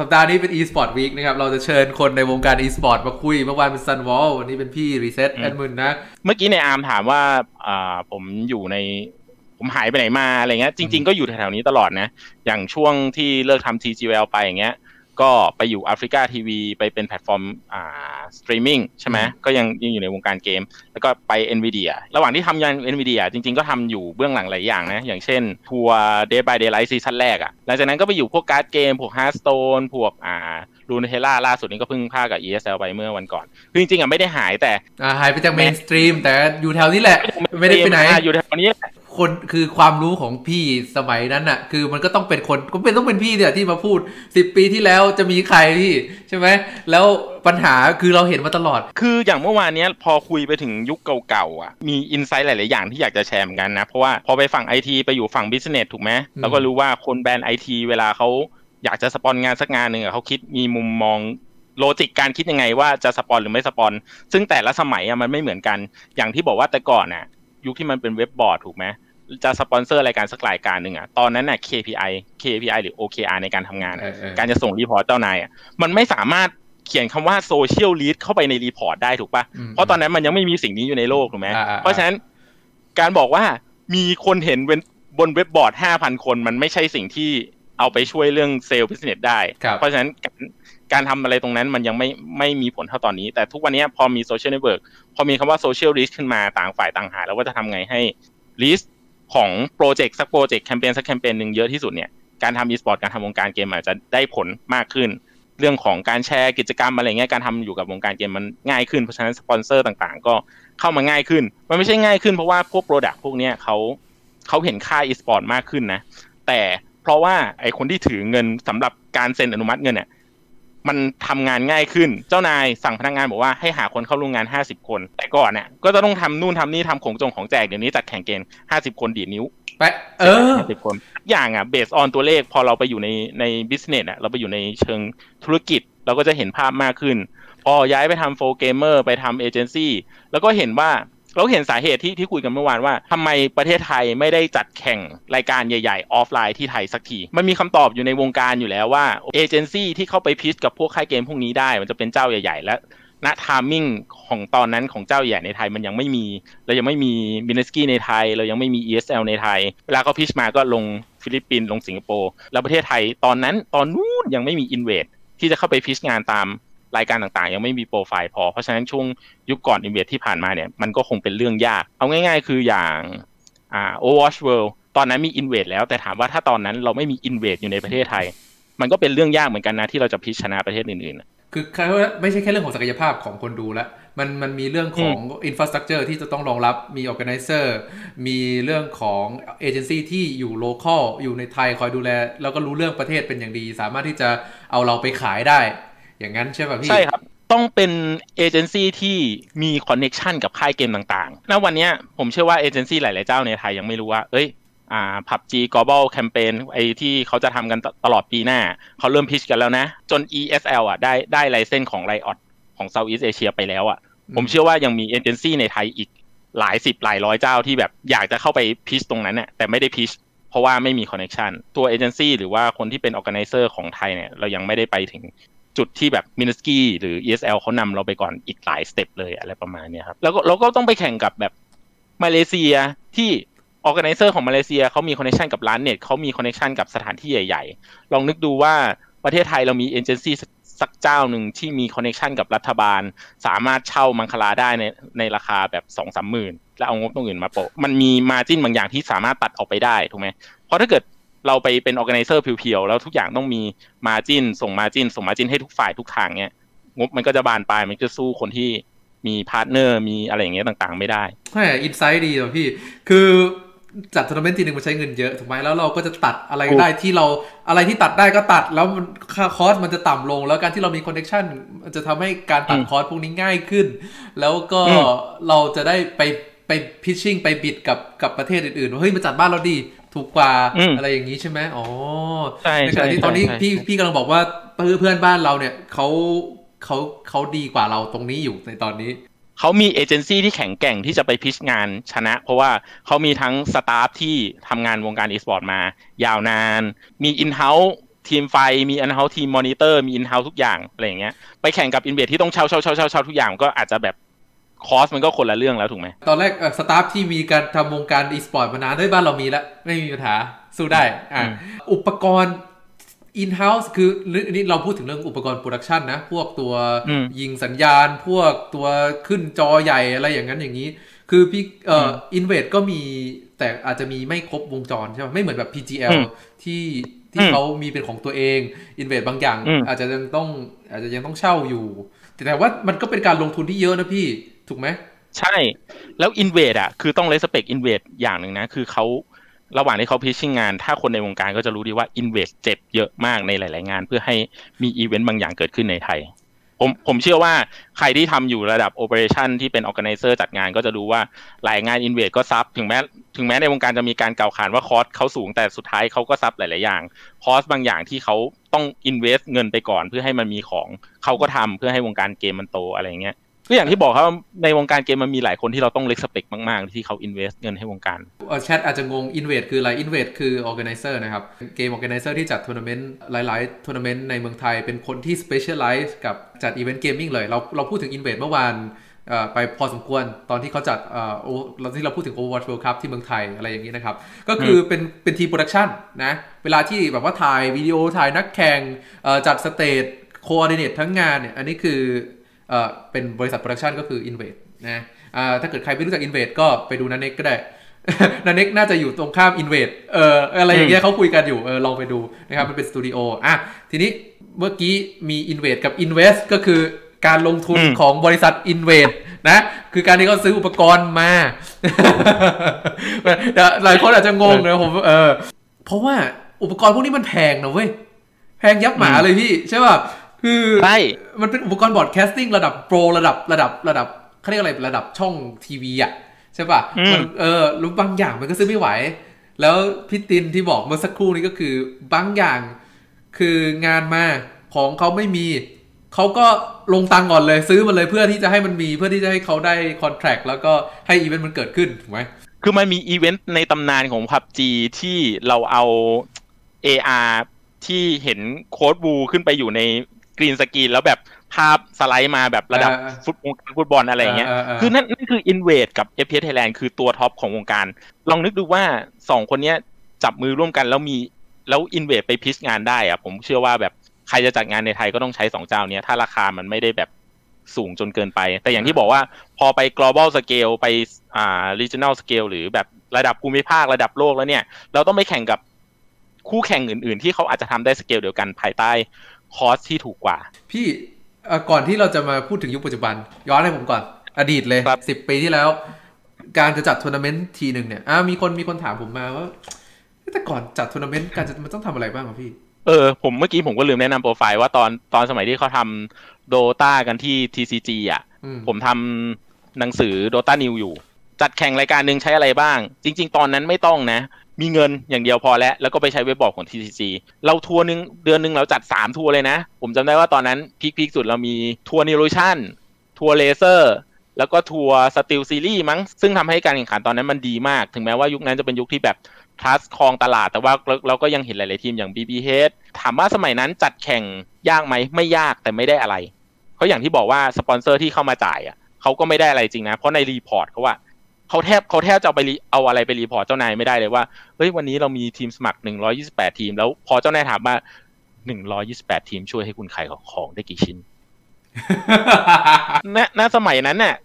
สัปดาห์นี้เป็น e-sport week นะครับ เราจะเชิญคนในวงการ e-sport มาคุย เมื่อวานเป็นซันวอลวันนี้เป็นพี่ Rezett แอดมินนะ เมื่อกี้ในอาร์มถามว่าอ่าผมอยู่ใน ผมหายไปไหนมาอะไรเงี้ย จริง ๆ ก็อยู่แถวๆนี้ตลอดนะ อย่างช่วงที่เลิกทำ TGL ไปอย่างเงี้ย ก็ไปอยู่ AfreecaTV ไปเป็นแพลตฟอร์มอ่าสตรีมมิ่งใช่ไหมก็ยังยังอยู่ในวงการเกม แล้วก็ไป NVIDIA ระหว่างที่ทำยัน NVIDIA จริงๆ ก็ทำอยู่เบื้องหลังหลายอย่างนะ อย่างเช่น ทัวร์ Dead by Daylight ซีซั่นแรกอะหลังจากนั้นก็ไปอยู่พวกการ์ดเกม พวก Hearthstone พวกอ่า Runeterra ล่าสุดนี้ก็เพิ่งพากับ ESL ไปเมื่อวันก่อน คือจริงๆอะไม่ได้หายแต่อ่าหายไปจาก mainstream แต่อยู่แถวนี้แหละ ไม่ได้ไปไหนอ่าอยู่แถวนี้แหละ คนคือความรู้ของพี่สมัยนั้นน่ะคือมันก็ต้องเป็นคนก็เป็นต้องเป็นพี่เนี่ยที่มาพูด10ปีที่แล้วจะมีใครพี่ใช่ไหมแล้วปัญหาคือเราเห็นมาตลอด คืออย่างเมื่อวานเนี้ยพอคุยไปถึงยุคเก่าๆอะมี insight หลาย ๆ อย่างที่อยากจะแชร์เหมือนกันนะ เพราะว่าพอไปฝั่งไอทีไปอยู่ฝั่ง business ถูกไหมเราก็รู้ว่าคนแบรนด์ไอทีเวลาเขาอยากจะ spon งานสักงานหนึ่งอะเขาคิดมีมุมมอง logic การคิดยังไงว่าจะ spon หรือไม่ spon ซึ่งแต่ละสมัยอะมันไม่เหมือนกัน อย่างที่บอกว่าแต่ก่อนน่ะ ยุคที่มันเป็นเว็บบอร์ดถูกไหม จะสปอนเซอร์รายการสักรายการหนึ่งอะตอนนั้นน่ะ KPI KPI หรือ OKR ในการทำงานอะเออเออการจะส่ง report เจ้านายอะมันไม่สามารถเขียนคำว่า social reach เข้าไปใน report ได้ถูกปะอืมเพราะตอนนั้นมันยังไม่มีสิ่งนี้อยู่ในโลกถูกไหมอ่าอ่าเพราะฉะนั้นการบอกว่ามีคนเห็นเว็บบนเว็บบอร์ด5,000คน มันไม่ใช่สิ่งที่เอาไปช่วยเรื่อง sale business ได้ครับเพราะฉะนั้นการการทำอะไรตรงนั้นมันยังไม่ไม่มีผลเท่าตอนนี้ แต่ทุกวันนี้พอมีโซเชียลเน็ตเวิร์กพอมีคำว่า social reach ขึ้นมาต่างฝ่ายต่างหา แล้วว่าจะทำไงให้ reach ของโปรเจกต์สักโปรเจกต์แคมเปญสักแคมเปญหนึ่งเยอะที่สุดเนี่ยการทำอีสปอร์ตการทำวงการเกมอาจจะได้ผลมากขึ้น เรื่องของการแชร์กิจกรรมอะไรเงี้ยการทำอยู่กับวงการเกมมันง่ายขึ้นเพราะฉะนั้นสปอนเซอร์ต่างๆ ก็เข้ามาง่ายขึ้น มันไม่ใช่ง่ายขึ้นเพราะว่าพวก product พวกเนี้ยเขาเขาเห็นค่าอีสปอร์ตมากขึ้นนะแต่เพราะว่าไอ้คนที่ถือเงินสำหรับการเซ็นอนุมัติเงินเนี่ย มันทำงานง่ายขึ้น เจ้านายสั่งพนักงานบอกว่าให้หาคนเข้าร่วมงาน 50 คน แต่ก่อนเนี่ยก็จะต้องทำนู่นทำนี่ทำของจงของแจกเดี๋ยวนี้จัดแข่งเกณฑ์50 คนดีดนิ้วไปเออห้าสิบคนทุกอย่างอะ based on ตัวเลขพอเราไปอยู่ในใน business อะเราไปอยู่ในเชิงธุรกิจ เราก็จะเห็นภาพมากขึ้น พอย้ายไปทำโฟเกมเมอร์ไปทำเอเจนซี่แล้วก็เห็นว่า เราเห็นสาเหตุที่ที่คุยกันเมื่อวานว่าทำไมประเทศไทยไม่ได้จัดแข่งรายการใหญ่ ๆ ออฟไลน์ที่ไทยสักที มันมีคำตอบอยู่ในวงการอยู่แล้วว่าเอเจนซี่ที่เข้าไป pitch กับพวกค่ายเกมพวกนี้ได้ มันจะเป็นเจ้าใหญ่ๆ และณ timingของตอนนั้นของเจ้าใหญ่ในไทยมันยังไม่มีเรายังไม่มี Mineski ในไทย เรายังไม่มี ESL ในไทย เวลาเขา pitch มาก็ลงฟิลิปปินส์ลงสิงคโปร์แล้วประเทศไทยตอนนั้นตอนนู้นยังไม่มี Invade ที่จะเข้าไป pitch งานตาม รายการต่างๆ ยังไม่มีโปรไฟล์พอ เพราะฉะนั้นช่วงยุคก่อน Invade ที่ผ่านมาเนี่ยมันก็คงเป็นเรื่องยาก เอาง่าย ๆ คืออย่างอ่า Overwatch World ตอนนั้นมี Invade แล้วแต่ถามว่าถ้าตอนนั้นเราไม่มี Invade อยู่ในประเทศไทย มันก็เป็นเรื่องยากเหมือนกันนะที่เราจะ pitch ชนะประเทศอื่นๆ คือแค่ว่าไม่ใช่แค่เรื่องของศักยภาพของคนดูแล้วมันมันมีเรื่องของอินฟ a าสตรักเจอร์ที่จะต้องรองรับมี organizer มีเรื่องของเอเจนซี่ที่อยู่ local อยู่ในไทยคอยดูแล แล้วก็รู้เรื่องประเทศเป็นอย่างดี สามารถที่จะเอาเราไปขายได้ อย่างนั้นใช่ป่ะพี่ ใช่ครับ ต้องเป็นเอเจนซี่ที่มี connection กับค่ายเกมต่างๆณวันเนี้ยผมเชื่อว่าเอเจนซี่หลาย ๆ เจ้าในไทยยังไม่รู้ว่า เอ้ยอ่า PUBG Global Campaign ไอที่เขาจะทำกันตตลอดปีหน้า เขาเริ่ม pitch กันแล้วนะ จน ESL อะได้ได้ license ของ Riot ของ Southeast Asia ไปแล้วอะ ผมเชื่อว่ายังมีเอเจนซี่ในไทยอีกหลายสิบหลายร้อยเจ้าที่แบบอยากจะเข้าไปพิชตรงนั้นน่ะแต่ไม่ได้พิชเพราะว่าไม่มีคอนเน t ชันตัวเอเจนซี่หรือว่าคนที่เป็นออ g a แก z นเซอร์ของไทยเนี่ยเรายังไม่ได้ไปถึง จุดที่แบบ Mineski หรือ ESL เขานำเราไปก่อนอีกหลาย step เลยอะไรประมาณนี้ครับแล้วก็เราก็ต้องไปแข่งกับแบบมาเลเซียที่ออแก z นเซอร์ของมาเลเซียเขามีคอนเน t ชันกับร้านเน็ตเขามีคอนเน t ชันกับสถานที่ใหญ่ ๆ ลองนึกดูว่าประเทศไทยเรามีเอเจนซี่สักเจ้าหนึ่งที่มีคอนเน t ชันกับรัฐบาล สามารถเช่ามังคลาได้ในในราคาแบบสองสามหมื่นแล้วเอางบตรงอื่นมาโปะมันมี margin บางอย่างที่สามารถตัดออกไปได้ถูกไหมเพราะถ้าเกิด เราไปเป็นออ g a แก z นเซอร์เพียวๆแล้วทุกอย่างต้องมี margin ส่ง margin ส่ง margin ให้ทุกฝ่ายทุกทางเนี้ยงบมันก็จะบานปลายมันจะสู้คนที่มี partner มีอะไรอย่างเงี้ยต่างๆ ไม่ได้แหม insight ดีอะพี่ คือจัดทัวร์นาเมนต์ทีหนึ่งมันใช้เงินเยอะถูกไหมแล้วเราก็จะตัดอะไรถูกได้ที่เราอะไรที่ตัดได้ก็ตัดแล้วมันค่าคอสมันจะต่ำลง แล้วการที่เรามีคอนเน t ชันมันจะทำให้การตัดคอสพวกนี้ง่ายขึ้น แล้วก็เราจะได้ไปไปพิชชิ่งไปบิดกับกับประเทศอื่นๆว่าเฮ้ยมาจัดบ้านเราดี ถูกกว่าอืมอะไรอย่างนี้ใช่ไหมอ๋อใช่ในขใช่ณะที่ตอนนี้ใช่พี่พี่กำลังบอกว่าเพื่อนเพื่อนบ้านเราเนี่ยเขาเขาเขาดีกว่าเราตรงนี้อยู่ในตอนนี้เขามีเอเจนซี่ที่แข็งแกร่งที่จะไปพิชงานชนะ เพราะว่าเขามีทั้ง staff ที่ทำงานวงการอีสปอร์ตมา ยาวนาน มี in-house ทีมไฟ มี in-house ทีมมอนิเตอร์ มี in-house ทุกอย่างอะไรอย่างเงี้ย ไปแข่งกับ Invade ที่ต้องเช่าเช่าเช่าเช่าเช่าทุกอย่างก็อาจจะแบบ cost มันก็คนละเรื่องแล้วถูกไหม ตอนแรก staff ที่มีการทำวงการอีสปอร์ตมานานด้วยบ้านเรามีแล้ว ไม่มีปัญหา สู้ได้อะอืมอุปกรณ์ in-house คือนี่เราพูดถึงเรื่องอุปกรณ์ production นะ พวกตัวอืมยิงสัญญาณ พวกตัวขึ้นจอใหญ่อะไรอย่างนั้นอย่างนี้ คือพี่เอ่ออินเวดก็มีแต่อาจจะมีไม่ครบวงจรใช่ไหมไม่เหมือนแบบ PGL อืมที่ที่อืมเขามีเป็นของตัวเองอินเวดบางอย่างอืมอาจจะยังต้องอาจจะยังต้องเช่าอยู่แต่แต่ว่ามันก็เป็นการลงทุนที่เยอะนะพี่ ถูกไหมใช่ แล้ว Invade อะคือต้อง respect Invade อย่างหนึ่งนะ คือเขาระหว่างที่เขาพิชชิ่งงาน ถ้าคนในวงการก็จะรู้ดีว่า Invade เจ็บเยอะมากในหลาย ๆ งาน เพื่อให้มีอีเวนต์บางอย่างเกิดขึ้นในไทย ผมผมเชื่อว่าใครที่ทำอยู่ระดับ Operation ที่เป็น Organizer จัดงานก็จะรู้ว่าหลายงาน Invade ก็ซับถึงแม้ถึงแม้ในวงการจะมีการกล่าวขานว่าคอสเขาสูงแต่สุดท้ายเขาก็ซับหลาย ๆ อย่าง คอสบางอย่างที่เขาต้อง invest เงินไปก่อนเพื่อให้มันมีของเขาก็ทำเพื่อให้วงการเกมมันโตอะไรเงี้ย ก็อย่างที่บอกครับว่าในวงการเกมมันมีหลายคนที่เราต้อง respect มาก ๆ ที่เขา invest เงินให้วงการเอ่อแชทอาจจะงง Invade คืออะไร Invade คือ Organizer นะครับ เกม Organizer ที่จัดทัวร์นาเมนต์หลาย ๆ ทัวร์นาเมนต์ในเมืองไทยเป็นคนที่ specialize กับจัดอีเวนต์ gaming เลย เราเราพูดถึง Invade เมื่อวานเอ่อไปพอสมควรตอนที่เขาจัดเอ่อโอเราที่เราพูดถึง Overwatch World Cup ที่เมืองไทยอะไรอย่างนี้นะครับ ก็คือเป็นเป็นทีม production นะ เวลาที่แบบว่าถ่ายวิดีโอถ่ายนักแข่งเอ่อจัดสเตจโคอ r d ดิเนตทั้งงานเนี่ยอันนี้คือ เอ่อเป็นบริษัท production ก็คือ Invade นะอ่าถ้าเกิดใครไม่รู้จัก Invade ก็ไปดูนันเน็กก็ได้นันเน็กน่าจะอยู่ตรงข้าม Invade เอออะไรอย่างเงี้ยเขาคุยกันอยู่เออลองไปดูนะครับมันเป็นสตูดิโออะทีนี้เมื่อกี้มี Invade กับ Invest ก็คือการลงทุนอืมของบริษัท Invade นะ คือการที่เขาซื้ออุปกรณ์มาแต่หลายคนอาจจะงงนะผมเออเพราะว่าอุปกรณ์พวกนี้มันแพงนะเว้ยแพงยับหมาเลยพี่ใช่ป่ะ คือใช่มันเป็นอุปกรณ์ broadcasting ระดับโปรระดับระดับระดับเขาเรียกอะไรระดับช่องทีวีอะใช่ป่ะอืมมันเออรู้บางอย่างมันก็ซื้อไม่ไหว แล้วพี่ตินที่บอกเมื่อสักครู่นี้ก็คือบางอย่างคืองานมาของเขาไม่มีเขาก็ลงตังค์ก่อนเลยซื้อมาเลยเพื่อที่จะให้มันมีเพื่อที่จะให้เขาได้ contract แล้วก็ให้อีเวนต์มันเกิดขึ้นถูกไหมคือมันมีอีเวนต์ในตำนานของ PUBG ที่เราเอา AR ที่เห็นโค้ชบูขึ้นไปอยู่ใน กรีนสกรีนแล้วแบบภาพสไลด์มาแบบระดับเออฟุตบอลฟุตบอลอะไรอย่างเงี้ย คือนั่นนั่นคือ Invade กับ FPS Thailand คือตัวท็อปของวงการ ลองนึกดูว่าสองคนเนี้ยจับมือร่วมกันแล้วมีแล้ว Invade ไปพิชงานได้อะผมเชื่อว่าแบบใครจะจัดงานในไทยก็ต้องใช้สองเจ้าเนี้ยถ้าราคามันไม่ได้แบบสูงจนเกินไป แต่อย่างที่บอกว่าพอไป global scale ไปอ่า regional scale หรือแบบระดับภูมิภาคระดับโลกแล้วเนี่ย เราต้องไปแข่งกับคู่แข่งอื่น ๆ ที่เขาอาจจะทำได้สเกลเดียวกันภายใต้ cost ที่ถูกกว่า พี่เอ่อก่อนที่เราจะมาพูดถึงยุคปัจจุบัน ย้อนให้ผมก่อน อดีตเลยครับสิบปีที่แล้ว การจะจัดทัวร์นาเมนต์ทีหนึ่งเนี่ยอ่ามีคนมีคนถามผมมาว่าแต่ก่อนจัดทัวร์นาเมนต์การจะมันต้องทำอะไรบ้างอะพี่เออผมเมื่อกี้ผมก็ลืมแนะนำโปรไฟล์ว่าตอนตอนสมัยที่เขาทำ DotA กันที่ TCG อะอืมผมทำหนังสือ Dota New อยู่ จัดแข่งรายการหนึ่งใช้อะไรบ้าง จริง ๆ ตอนนั้นไม่ต้องนะ มีเงินอย่างเดียวพอแล้ว แล้วก็ไปใช้เว็บบอร์ดของ TCG เราทัวร์หนึ่งเดือนหนึ่งเราจัด 3 ทัวร์เลยนะ ผมจำได้ว่าตอนนั้นพีคๆสุดเรามีทัวร์ Neolution ทัวร์ Razer แล้วก็ทัวร์ SteelSeries มั้ง ซึ่งทำให้การแข่งขันตอนนั้นมันดีมาก ถึงแม้ว่ายุคนั้นจะเป็นยุคที่แบบทรัสครองตลาด แต่ว่าเราเราก็ยังเห็นหลาย ๆ ทีมอย่าง BBH ถามว่าสมัยนั้นจัดแข่งยากไหมไม่ยากแต่ไม่ได้อะไร เพราะอย่างที่บอกว่าสปอนเซอร์ที่เข้ามาจ่ายอะเขาก็ไม่ได้อะไรจริงนะ เพราะในรีพอร์ตเขาว่า เขาแทบเขาแทบจะเอาไปรีเอาอะไรไปรีพอร์ตเจ้านายไม่ได้เลยว่าเฮ้ยวันนี้เรามีทีมสมัคร128ทีม แล้วพอเจ้านายถามว่า128ทีมช่วยให้คุณขายของได้กี่ชิ้นณณสมัยนั้นเนี่ย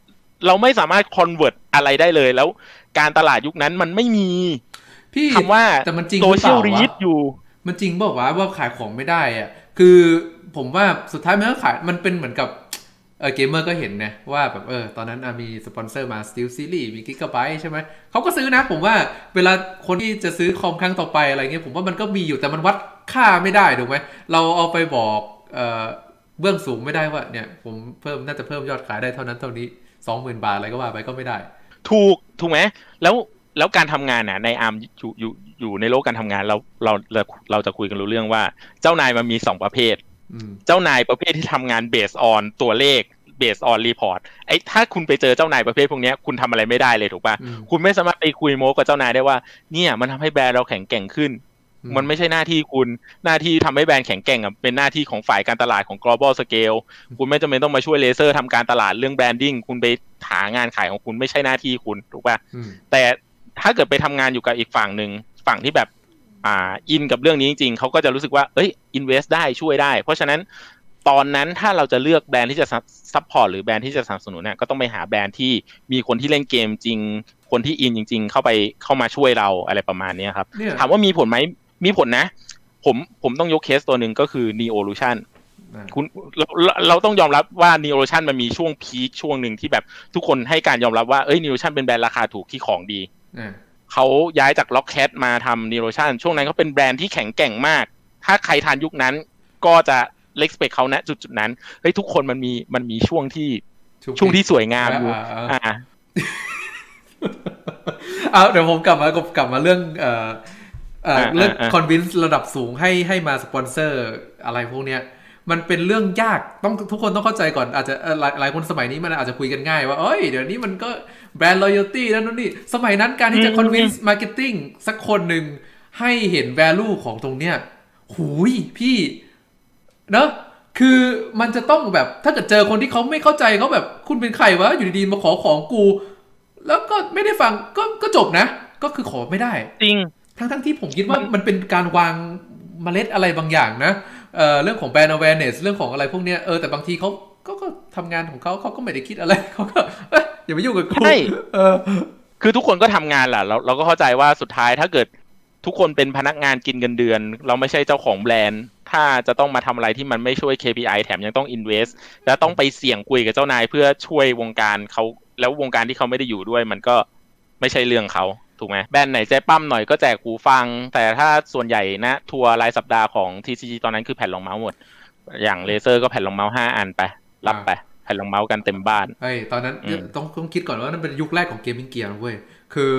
เราไม่สามารถคอนเวิร์ตอะไรได้เลยแล้ว การตลาดยุคนั้นมันไม่มีพี่คำว่าแต่มันจริงโซหรือเชีเปยลล่ารีวะดอยู่ มันจริงบอกว่าวะว่าขายของไม่ได้อะคือผมว่าสุดท้ายมันก็ขายมันเป็นเหมือนกับ เออเกมเมอร์ก็เห็นนะว่าแบบเออตอนนั้นมีสปอนเซอร์มา Steel Series มี Gigabyte ใช่ไหมเขาก็ซื้อนะผมว่าเวลาคนที่จะซื้อคอมครั้งต่อไปอะไรเงี้ยผมว่ามันก็มีอยู่แต่มันวัดค่าไม่ได้ถูกไหมเราเอาไปบอกเอ่อเบื้องสูงไม่ได้ว่าเนี่ยผมเพิ่มน่าจะเพิ่มยอดขายได้เท่านั้นเท่านี้สองหมื่นบาทอะไรก็ว่าไปก็ไม่ได้ ถูกถูกไหมแล้วแล้วการทำงานน่ะในอาร์มอยู่อยู่อยู่ในโลกการทำงานเราเราเราเราจะคุยกันรู้เรื่องว่า เจ้านายมันมีสองประเภท เจ้านายประเภทที่ทำงาน base on ตัวเลข base on report ไอ้ถ้าคุณไปเจอเจ้านายประเภทพวกเนี้ยคุณทำอะไรไม่ได้เลยถูกป่ะอืมคุณไม่สามารถไปคุยโม้กับเจ้านายได้ว่า เนี่ยมันทำให้แบรนด์เราแข็งแกร่งขึ้น มันไม่ใช่หน้าที่คุณหน้าที่ทำให้แบรนด์แข็งแกร่งอะเป็นหน้าที่ของฝ่ายการตลาดของ global scale คุณไม่จำเป็นต้องมาช่วย Razer ทำการตลาดเรื่อง branding คุณไปหางานขายของคุณไม่ใช่หน้าที่คุณถูกป่ะอืมแต่ถ้าเกิดไปทำงานอยู่กับอีกฝั่งหนึ่งฝั่งที่แบบ อ่าอินกับเรื่องนี้จริงๆเขาก็จะรู้สึกว่าเอ้ย invest ได้ช่วยได้ เพราะฉะนั้นตอนนั้นถ้าเราจะเลือกแบรนด์ที่จะ support หรือแบรนด์ที่จะสนับสนุนเนี่ยก็ต้องไปหาแบรนด์ที่มีคนที่เล่นเกมจริง คนที่อินจริง ๆ เข้าไปเข้ามาช่วยเราอะไรประมาณเนี้ยครับเนี่ยถามว่ามีผลไหมมีผลนะ ผมผมต้องยกเคสตัวหนึ่งก็คือ Neolution อ่าคุณเราเราเราต้องยอมรับว่า Neolution มันมีช่วงพีคช่วงหนึ่งที่แบบทุกคนให้การยอมรับว่าเอ้ย Neolution เป็นแบรนด์ราคาถูกที่ของดีอ่า เขาย้ายจาก Lockcat มาทำ Neolution ช่วงนั้นเขาเป็นแบรนด์ที่แข็งแกร่งมาก ถ้าใครทันยุคนั้นก็จะเล x สเป c เขาณจุดจุดๆนั้นเฮ้ยทุกคนมันมีมันมีช่วงที่ช่วงที่สวยงามอยู่อ่าอ่าอ่าเอาเดี๋ยวผมกลับมากลับมาเรื่องเอ่อเอ่ออ่าเรื่องอ่า convince ระดับสูงให้ให้มาสปอนเซอร์อะไรพวกเนี้ย มันเป็นเรื่องยากต้องทุกคนต้องเข้าใจก่อนอาจจะเอ่อหลายหลายคนสมัยนี้มันอาจจะคุยกันง่ายว่าเอ้ยเดี๋ยวนี้มันก็ brand loyalty นั่นนู่นนี่ สมัยนั้นการที่จะอืม convince marketing สักคนหนึ่งให้เห็น value ของตรงเนี้ยหูยพี่ เนอะคือมันจะต้องแบบถ้าเกิดเจอคนที่เขาไม่เข้าใจเขาแบบคุณเป็นใครวะอยู่ดีๆมาขอของกู แล้วก็ไม่ได้ฟังก็ก็จบนะ ก็คือขอไม่ได้ จริง ทั้งทั้งที่ผมคิดว่ามันเป็นการวางเมล็ดอะไรบางอย่างนะ เอ่อเรื่องของแบรนด์ awareness เรื่องของอะไรพวกเนี้ยเออแต่บางทีเขาก็ก็ทำงานของเขาเขาก็ไม่ได้คิดอะไรเขาก็เอ้ยอย่ามายุ่งกับกูใช่เออคือทุกคนก็ทำงานแหละเราเราก็เข้าใจว่าสุดท้ายถ้าเกิดทุกคนเป็นพนักงานกินเงินเดือน เราไม่ใช่เจ้าของแบรนด์ ถ้าจะต้องมาทำอะไรที่มันไม่ช่วย KPI แถมยังต้อง invest แล้วต้องไปเสี่ยงคุยกับเจ้านายเพื่อช่วยวงการเขาแล้ววงการที่เขาไม่ได้อยู่ด้วย มันก็ไม่ใช่เรื่องเขา ถูกไหมแบรนด์ไหนใจป้ำหน่อยก็แจกหูฟัง แต่ถ้าส่วนใหญ่นะ ทัวร์รายสัปดาห์ของ TCG ตอนนั้นคือแผ่นรองเมาส์หมด อย่าง Razer ก็แผ่นรองเมาส์ห้าอันไปรับไปแผ่นรองเมาส์กันเต็มบ้านไอ้ยตอนนั้นอืมต้องต้องคิดก่อนว่านั่นเป็นยุคแรกของ gaming gear เว้ยคือ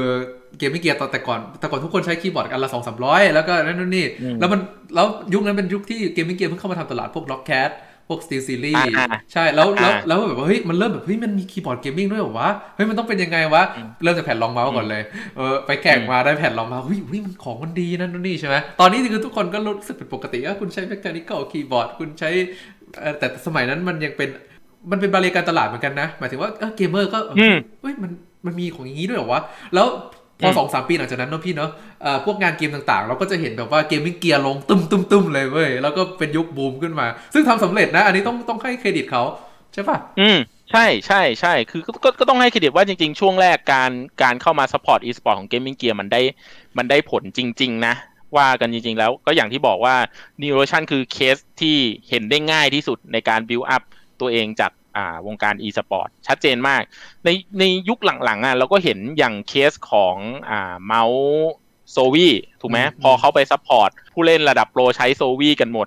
gaming gear ตอนแต่ก่อนแต่ก่อนทุกคนใช้คีย์บอร์ดอันละสองสามร้อยแล้วก็นั่นนู่นนี่อืมแล้วมันแล้วยุคนั้นเป็นยุคที่ gaming gear เพิ่งเข้ามาทำตลาดพวกล็อกแคทพ วก Steel Series อ่าใช่แล้วแล้วอ่าแล้วแบบว่าเฮ้ยมันเริ่มแบบเฮ้ยมันมีคีย์บอร์ด gaming ด้วยเหรอวะเฮ้ยมันต้องเป็นยังไงวะอืมเริ่มจากแผ่นรองเมาส์ก่อนเลยเออไปแข่งมาได้แผ่นรองเมาส์เฮ้ยเฮ้ยมันของมันดีนั่นนู่นนี่ใช่ไหมตอนนี้คือทุกคนก็รู้สึกเป็นปกติว่าคุณใช้ mechanical keyboard คุณใช้เอ่อแต่สมัยนั้นมันยังเป็นมันเป็น barrier การตลาดเหมือนกันนะ หมายถึงว่าเออเกมเมอร์ก็อืมเฮ้ยมันมันมีของอย่างนี้ด้วยเหรอวะ แล้ว พออืมสองสามปีหลังจากนั้นเนอะพี่เนอะเอ่อพวกงานเกมต่างๆ เราก็จะเห็นแบบว่า gaming gear ลงตุ้มตุ้มตุ้มเลยเว้ย แล้วก็เป็นยุคบูมขึ้นมา ซึ่งทำสำเร็จนะ อันนี้ต้องต้องให้เครดิตเขาใช่ปะอืมใช่ใช่ใช่คือก็ก็ก็ต้องให้เครดิตว่าจริง ๆ ช่วงแรกการการเข้ามา support e-sport ของ Gaming Gear มันได้มันได้ผลจริง ๆ นะว่ากันจริง ๆ แล้วก็อย่างที่บอกว่า Neolution คือเคสที่เห็นได้ง่ายที่สุดในการ build up ตัวเองจากอ่า วงการ e-sport ชัดเจนมาก ในในยุคหลังๆอะเราก็เห็นอย่างเคสของอ่าเมาส์โซวีถูกไหมพอเขาไป support ผู้เล่นระดับโปรใช้โซวีกันหมด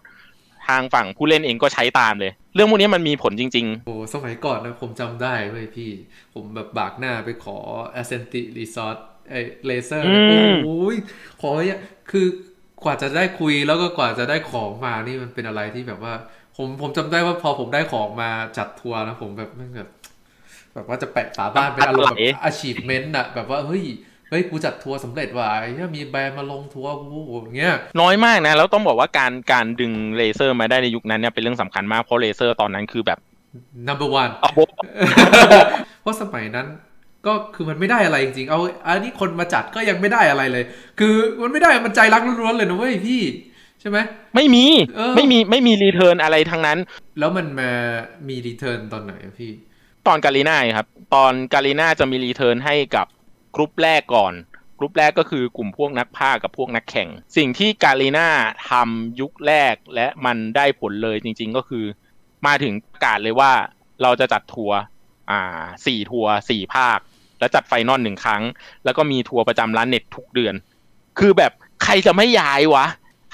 ทางฝั่งผู้เล่นเองก็ใช้ตามเลย เรื่องพวกนี้มันมีผลจริง ๆ โอ้สมัยก่อนนะผมจำได้เว้ยพี่ ผมแบบบากหน้าไปขอ Ascenti Resort ไอ้เลเซอร์อืมโอ้ยขอเนี่ยคือกว่าจะได้คุยแล้วก็กว่าจะได้ของมานี่มันเป็นอะไรที่แบบว่า ผมผมจำได้ว่าพอผมได้ของมาจัดทัวร์นะผมแบบแม่งแบบแบบว่าจะแปะฝาบ้านเป็นอารมณ์แบบ achievement อะแบบว่าเฮ้ยเฮ้ยกูจัดทัวร์สำเร็จว่ะไอ้เหี้ยมีแบรนด์มาลงทัวร์กูอย่างเงี้ยน้อยมากนะ แล้วต้องบอกว่าการการดึง Razer มาได้ในยุคนั้นเนี่ยเป็นเรื่องสำคัญมาก เพราะ Razer ตอนนั้นคือแบบ number one เอาโบเพราะสมัยนั้นก็คือมันไม่ได้อะไรจริงๆ เอาอันนี้คนมาจัดก็ยังไม่ได้อะไรเลย คือมันไม่ได้มันใจรักล้วนๆเลยนะเว้ยพี่ใช่ไหมไม่มีเออไม่มีไม่มี return อะไรทั้งนั้น แล้วมันมามี return ตอนไหนอะพี่ ตอน Garena ครับ ตอน Garena จะมี return ให้กับกรุ๊ปแรกก่อน กรุ๊ปแรกก็คือกลุ่มพวกนักพากย์กับพวกนักแข่ง สิ่งที่ Garena ทำยุคแรกและมันได้ผลเลยจริง ๆก็คือ มาถึงประกาศเลยว่าเราจะจัดทัวร์อ่าสี่ทัวร์สี่ภาค แล้วจัด final หนึ่งครั้ง แล้วก็มีทัวร์ประจำร้านเน็ตทุกเดือน คือแบบใครจะไม่ย้ายวะ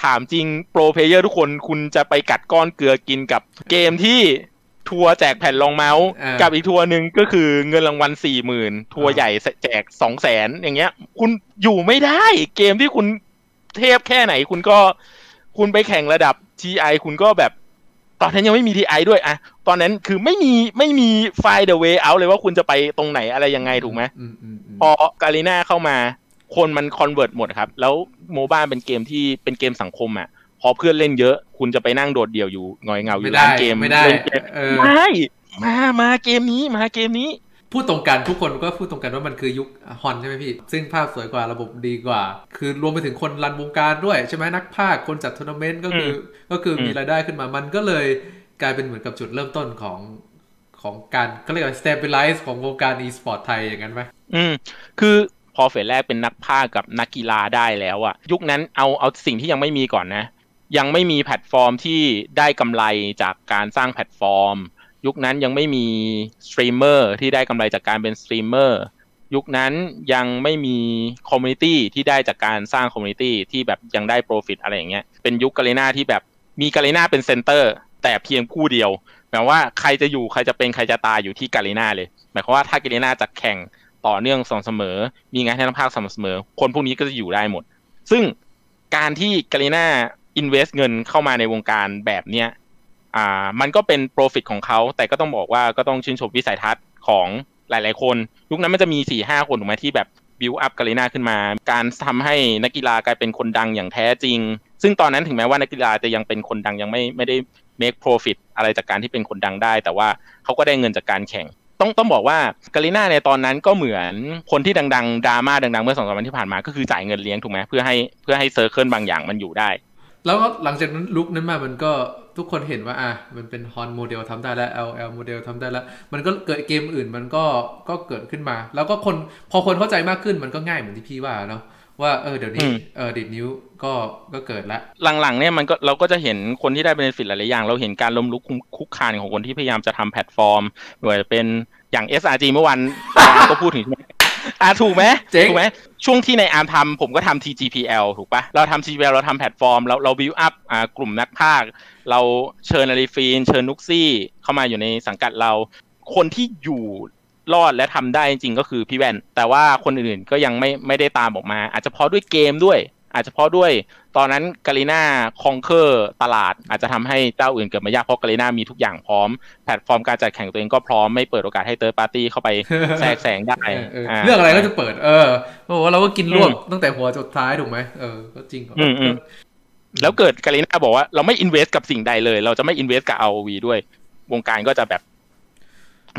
ถามจริง pro player ทุกคนคุณจะไปกัดก้อนเกลือกินกับเกมที่ทัวร์แจกแผ่นรองเมาส์อ่ากักับอีกทัวร์หนึ่งก็คือเงินรางวัลสี่หมื่นทัวร์อ่าใหญ่แจกสองแสนอย่างเงี้ย คุณอยู่ไม่ได้เกมที่คุณเทพแค่ไหน คุณก็คุณไปแข่งระดับ TI คุณก็แบบ ตอนนั้นยังไม่มี TI ด้วยอะตอนนั้นคือไม่มีไม่มีไฟล์ the way out เลยว่าคุณจะไปตรงไหนอะไรยังไงถูกไหมอืมอืมอืมพอ Garena เข้ามา คนมัน convert หมดครับ แล้ว MOBA เป็นเกมที่เป็นเกมสังคมอะพอเพื่อนเล่นเยอะ คุณจะไปนั่งโดดเดี่ยวอยู่หงอยเหงาอยู่ร้านเกมไม่ได้เล่นเกมเออไม่มามาเกมนี้มาเกมนี้ พูดตรงกันทุกคนก็พูดตรงกันว่ามันคือยุค HoN ใช่ไหมพี่ ซึ่งภาพสวยกว่าระบบดีกว่า คือรวมไปถึงคน run วงการด้วยใช่ไหมนักพากย์คนจัดทัวร์นาเมนต์ก็คืออก็คือมีอืมรายได้ขึ้นมามันก็เลยกลายเป็นเหมือนกับจุดเริ่มต้นของของการก็เรียกว่า stabilize ของวงการ e-sport ไทยอย่างนั้นไหมอืมคือ พอ phase แรกเป็นนักพากย์กับนักกีฬาได้แล้วอะยุคนั้นเอาเอาสิ่งที่ยังไม่มีก่อนนะ ยังไม่มีแพลตฟอร์มที่ได้กำไรจากการสร้างแพลตฟอร์ม ยุคนั้นยังไม่มีสตรีมเมอร์ที่ได้กำไรจากการเป็นสตรีมเมอร์ยุคนั้นยังไม่มี community ที่ได้จากการสร้าง community ที่แบบยังได้ profit อะไรอย่างเงี้ยเป็นยุค Garena ที่แบบมี Garena เป็น center แต่เพียงผู้เดียวหมายว่าใครจะอยู่ใครจะเป็นใครจะตายอยู่ที่ Garena เลย หมายความว่าถ้า Garena จัดแข่ง ต่อเนื่องสม่ำเสมอ มีงานให้นักพากย์สม่ำเสมอ คนพวกนี้ก็จะอยู่ได้หมด ซึ่งการที่ Garena invest เงินเข้ามาในวงการแบบเนี้ยอ่ามันก็เป็น profit ของเขา แต่ก็ต้องบอกว่าก็ต้องชื่นชมวิสัยทัศน์ของหลาย ๆ คน ยุคนั้นมันจะมีสี่ห้าคนถูกไหมที่แบบ build up Garena ขึ้นมา การทำให้นักกีฬากลายเป็นคนดังอย่างแท้จริง ซึ่งตอนนั้นถึงแม้ว่านักกีฬาจะยังเป็นคนดังยังไม่ไม่ได้ make profit อะไรจากการที่เป็นคนดังได้ แต่ว่าเขาก็ได้เงินจากการแข่ง ต้องต้องบอกว่า Garena ในตอนนั้นก็เหมือนคนที่ดังๆดราม่าดังๆ เมื่อสองสามวันที่ผ่านมาก็คือจ่ายเงินเลี้ยงถูกไหมเพื่อให้เพื่อให้ circle บางอย่างมันอยู่ได้ แล้วก็หลังจากนั้นลุกนั้นมามันก็ทุกคนเห็นว่าอะมันเป็น HoN โมเดลทำได้แล้ว LL โมเดลทำได้แล้ว มันก็เกิดเกมอื่นมันก็ก็เกิดขึ้นมา แล้วก็คนพอคนเข้าใจมากขึ้นมันก็ง่ายเหมือนที่พี่ว่าเนาะว่าเออเดี๋ยวนี้อืมเออดีดนิ้ว ก็ก็เกิดละหลังๆเนี่ยมันก็เราก็จะเห็นคนที่ได้ benefit หลายๆอย่าง เราเห็นการล้มลุกคลุกคลานของคนที่พยายามจะทำแพลตฟอร์มไม่ว่าจะเป็นอย่าง SRG เมื่อวันก็พูดถึงอ่าถูกไหมเจ๊งถูกไหมช่วงที่ในอาร์มทำผมก็ทำ TGPL ถูกปะเราทำ TGPL เราทำแพลตฟอร์ม เราเราบิวอัพอ่ากลุ่มนักพากย์เราเชิญอาริฟีน เชิญนุกซี่ เข้ามาอยู่ในสังกัดเรา คนที่อยู่รอดและทำได้จริงๆก็คือพี่แว่นแต่ว่าคนอื่นๆก็ยังไม่ไม่ได้ตามออกมา อาจจะเพราะด้วยเกมด้วย อาจจะเพราะด้วยตอนนั้น Garena conquer ตลาด อาจจะทำให้เจ้าอื่นเกิดมายากเพราะ Garena มีทุกอย่างพร้อม แพลตฟอร์มการจัดแข่งตัวเองก็พร้อมไม่เปิดโอกาสให้ third party เข้าไปแทรกแซงได้เออเออเรื่องอะไรก็จะเปิด เออเพราะว่าเราก็กินรวบตั้งแต่หัวจนท้ายถูกไหมเออก็จริงอืมอืมแล้วเกิด Garena บอกว่าเราไม่ invest กับสิ่งใดเลย เราจะไม่อินเวสกับ ROV ด้วย วงการก็จะแบบ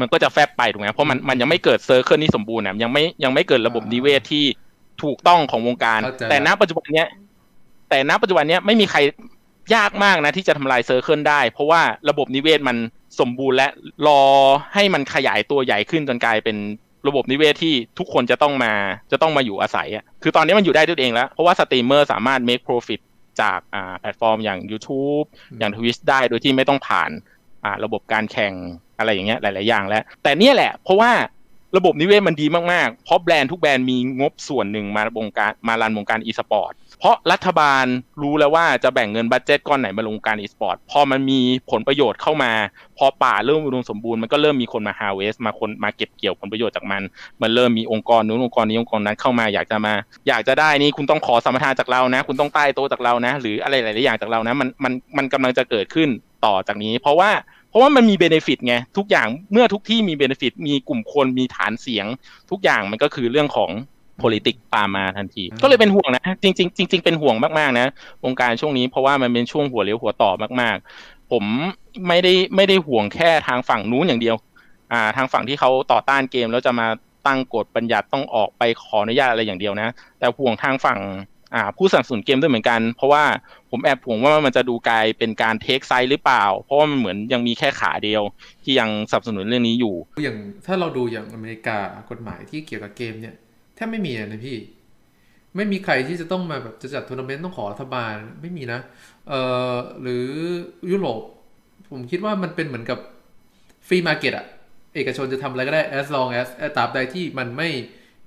มันก็จะแฟบไปถูกไหมเพราะมันมันยังไม่เกิด circle ที่สมบูรณ์นะยังไม่ยังไม่เกิดระบบนิเวศที่ ถูกต้องของวงการเข้าใจแต่ณปัจจุบันเนี้ย แต่ณปัจจุบันเนี้ยไม่มีใครยากมากนะ ที่จะทำลาย circle ได้ เพราะว่าระบบนิเวศมันสมบูรณ์และรอให้มันขยายตัวใหญ่ขึ้นจนกลายเป็นระบบนิเวศที่ทุกคนจะต้องมาจะต้องมาอยู่อาศัยอะคือตอนนี้มันอยู่ได้ด้วยเองแล้ว เพราะว่าสตรีมเมอร์สามารถ make profit จากอ่าแพลตฟอร์มอย่าง YouTube อย่าง Twitch ได้โดยที่ไม่ต้องผ่านอ่าระบบการแข่งอะไรอย่างเงี้ยหลาย ๆ อย่างแล้ว แต่เนี่ยแหละ เพราะว่า ระบบนิเวศมันดีมากๆ เพราะแบรนด์ทุกแบรนด์มีงบส่วนหนึ่งมาวงการมา run วงการ e-sport เพราะรัฐบาลรู้แล้วว่าจะแบ่งเงิน budget ก้อนไหนมาลงวงการ e-sport พอมันมีผลประโยชน์เข้ามา พอป่าเริ่มอุดมสมบูรณ์มันก็เริ่มมีคนมา harvest มาคนมาเก็บเกี่ยวผลประโยชน์จากมัน มันเริ่มมีองค์กรนู้นองค์กรนี้องค์กรนั้นเข้ามาอยากจะมา อยากจะได้นี่คุณต้องขอสัมปทานจากเรานะ คุณต้องใต้โต๊ะจากเรานะ หรืออะไรหลายๆอย่างจากเรานะมันมันมันกำลังจะเกิดขึ้นต่อจากนี้ เพราะว่า เพราะว่ามันมีเบเนฟิตไงทุกอย่างเมื่อทุกที่มีเบเนฟิตมีกลุ่มคนมีฐานเสียง ทุกอย่างมันก็คือเรื่องของ politics ตามมาทันทีอืมก็เลยเป็นห่วงนะ จริงๆจริงๆเป็นห่วงมากๆนะวงการช่วงนี้เพราะว่ามันเป็นช่วงหัวเลี้ยวหัวต่อมากๆ ผมไม่ได้ไม่ได้ห่วงแค่ทางฝั่งนู้นอย่างเดียว อ่า ทางฝั่งที่เขาต่อต้านเกมแล้วจะมาตั้งกฎบัญญัติต้องออกไปขออนุญาตอะไรอย่างเดียวนะ แต่ห่วงทางฝั่งอ่า ผู้สนับสนุนเกมด้วยเหมือนกัน เพราะว่าผมแอบห่วงว่ามันจะดูกลายเป็นการ take side หรือเปล่า เพราะว่ามันเหมือนยังมีแค่ขาเดียว ที่ยังสนับสนุนเรื่องนี้อยู่ อย่างถ้าเราดูอย่างอเมริกากฎหมายที่เกี่ยวกับเกมเนี่ยแทบไม่มีเลยนะพี่ ไม่มีใครที่จะต้องมาแบบจะจัดทัวร์นาเมนต์ต้องขอรัฐบาลไม่มีนะเอ่อหรือยุโรปผมคิดว่ามันเป็นเหมือนกับ free market อะเอกชนจะทำอะไรก็ได้ as long as ตราบใดที่มันไม่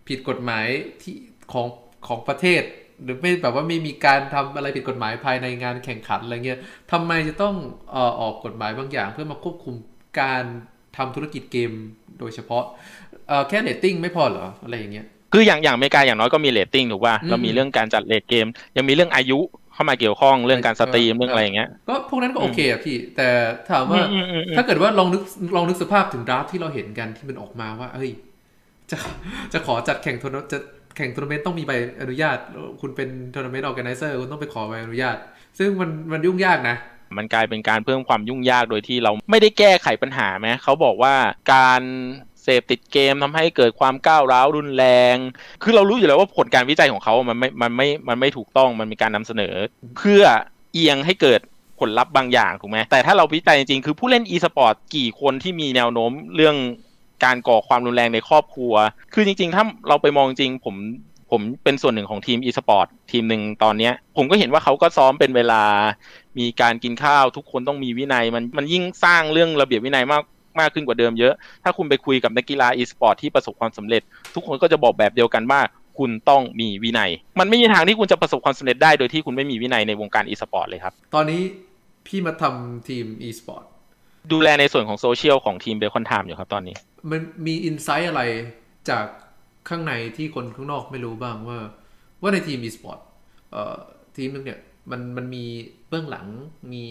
ผิดกฎหมายที่ของของประเทศ หรือไม่แบบว่าไม่มีการทำอะไรผิดกฎหมายภายในงานแข่งขันอะไรเงี้ยทำไมจะต้องเอ่อออกกฎหมายบางอย่าง เพื่อมาควบคุมการทำธุรกิจเกมโดยเฉพาะเอ่อแค่เรตติ้งไม่พอเหรออะไรอย่างเงี้ยคืออย่างอย่างอเมริกาอย่างน้อยก็มีเรตติ้งถูกป่ะอืมเรามีเรื่องการจัดเรตเกม ยังมีเรื่องอายุเข้ามาเกี่ยวข้องเรื่องการสตรีมเรื่องอะไรอย่างเงี้ยก็พวกนั้นก็โอเคอะพี่ แต่ถามว่าอืมอืมอืมถ้าเกิดว่าลองนึกลองนึกสภาพถึง draft ที่เราเห็นกันที่มันออกมาว่าเอ้ยจะจะขอจัดแข่งทัวร์นาจะ แข่งทัวร์นาเมนต์ต้องมีใบอนุญาต คุณเป็นทัวร์นาเมนต์ organi zer คุณต้องไปขอใบอนุญาต ซึ่งมันมันยุ่งยากนะ มันกลายเป็นการเพิ่มความยุ่งยากโดยที่เราไม่ได้แก้ไขปัญหาไหมเขาบอกว่าการเสพติดเกมทำให้เกิดความก้าวร้าวรุนแรง คือเรารู้อยู่แล้วว่าผลการวิจัยของเขา มันไม่ มันไม่ มันไม่ถูกต้อง มันมีการนำเสนอ เพื่อเอียงให้เกิดผลลัพธ์บางอย่างถูกไหมแต่ถ้าเราวิจัยจริงๆ คือผู้เล่น e-sport กี่คนที่มีแนวโน้มเรื่อง การก่อความรุนแรงในครอบครัว คือจริง ๆ ถ้าเราไปมองจริงผมผมเป็นส่วนหนึ่งของทีม e-sport ทีมหนึ่งตอนเนี้ย ผมก็เห็นว่าเขาก็ซ้อมเป็นเวลา มีการกินข้าวทุกคนต้องมีวินัย มันมันยิ่งสร้างเรื่องระเบียบวินัยมากมากขึ้นกว่าเดิมเยอะ ถ้าคุณไปคุยกับนักกีฬา e-sport ที่ประสบความสำเร็จ ทุกคนก็จะบอกแบบเดียวกันว่าคุณต้องมีวินัย มันไม่มีทางที่คุณจะประสบความสำเร็จได้โดยที่คุณไม่มีวินัยในวงการ e-sport เลยครับ ตอนนี้พี่มาทำทีม e-sport ดูแลในส่วนของโซเชียลของทีมเบคอนไทม์อยู่ครับตอนนี้ มันมี insight อะไรจากข้างในที่คนข้างนอกไม่รู้บ้างว่า ว่าในทีม e-sport เอ่อทีมนึงเนี่ยมันมันมีเบื้องหลังมี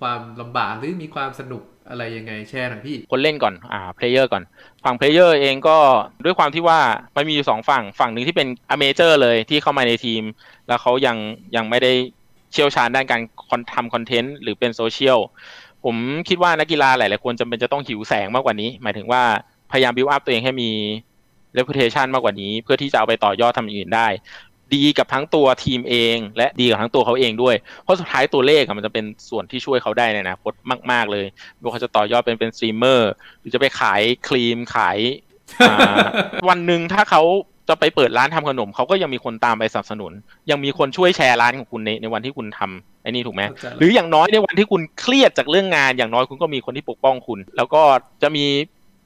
ความลำบากหรือมีความสนุกอะไรยังไงแชร์หน่อยพี่ คนเล่นก่อนอ่า player ก่อน ฝั่ง player เองก็ด้วยความที่ว่ามันมีอยู่สองฝั่งฝั่งหนึ่งที่เป็น amateur เลยที่เข้ามาในทีม แล้วเขายังยังไม่ได้เชี่ยวชาญด้านการคอนทำคอนเทนต์หรือเป็นโซเชียล ผมคิดว่านักกีฬาหลาย ๆ คนจำเป็นจะต้องหิวแสงมากกว่านี้ หมายถึงว่าพยายามบิวอัพตัวเองให้มี reputation มากกว่านี้ เพื่อที่จะเอาไปต่อยอดทำอย่างอื่นได้ ดีกับทั้งตัวทีมเอง และดีกับทั้งตัวเขาเองด้วย เพราะสุดท้ายตัวเลขมันจะเป็นส่วนที่ช่วยเขาได้ในอนาคตมาก ๆ เลยว่าเขาจะต่อยอดเป็นเป็นสตรีมเมอร์หรือจะไปขายครีมขายวันหนึ่งถ้าเขา จะไปเปิดร้านทำขนมเขาก็ยังมีคนตามไปสนับสนุน ยังมีคนช่วยแชร์ร้านของคุณในในวันที่คุณทำไอ้นี่ถูกไหมหรืออย่างน้อยในวันที่คุณเครียดจากเรื่องงาน อย่างน้อยคุณก็มีคนที่ปกป้องคุณ แล้วก็จะมี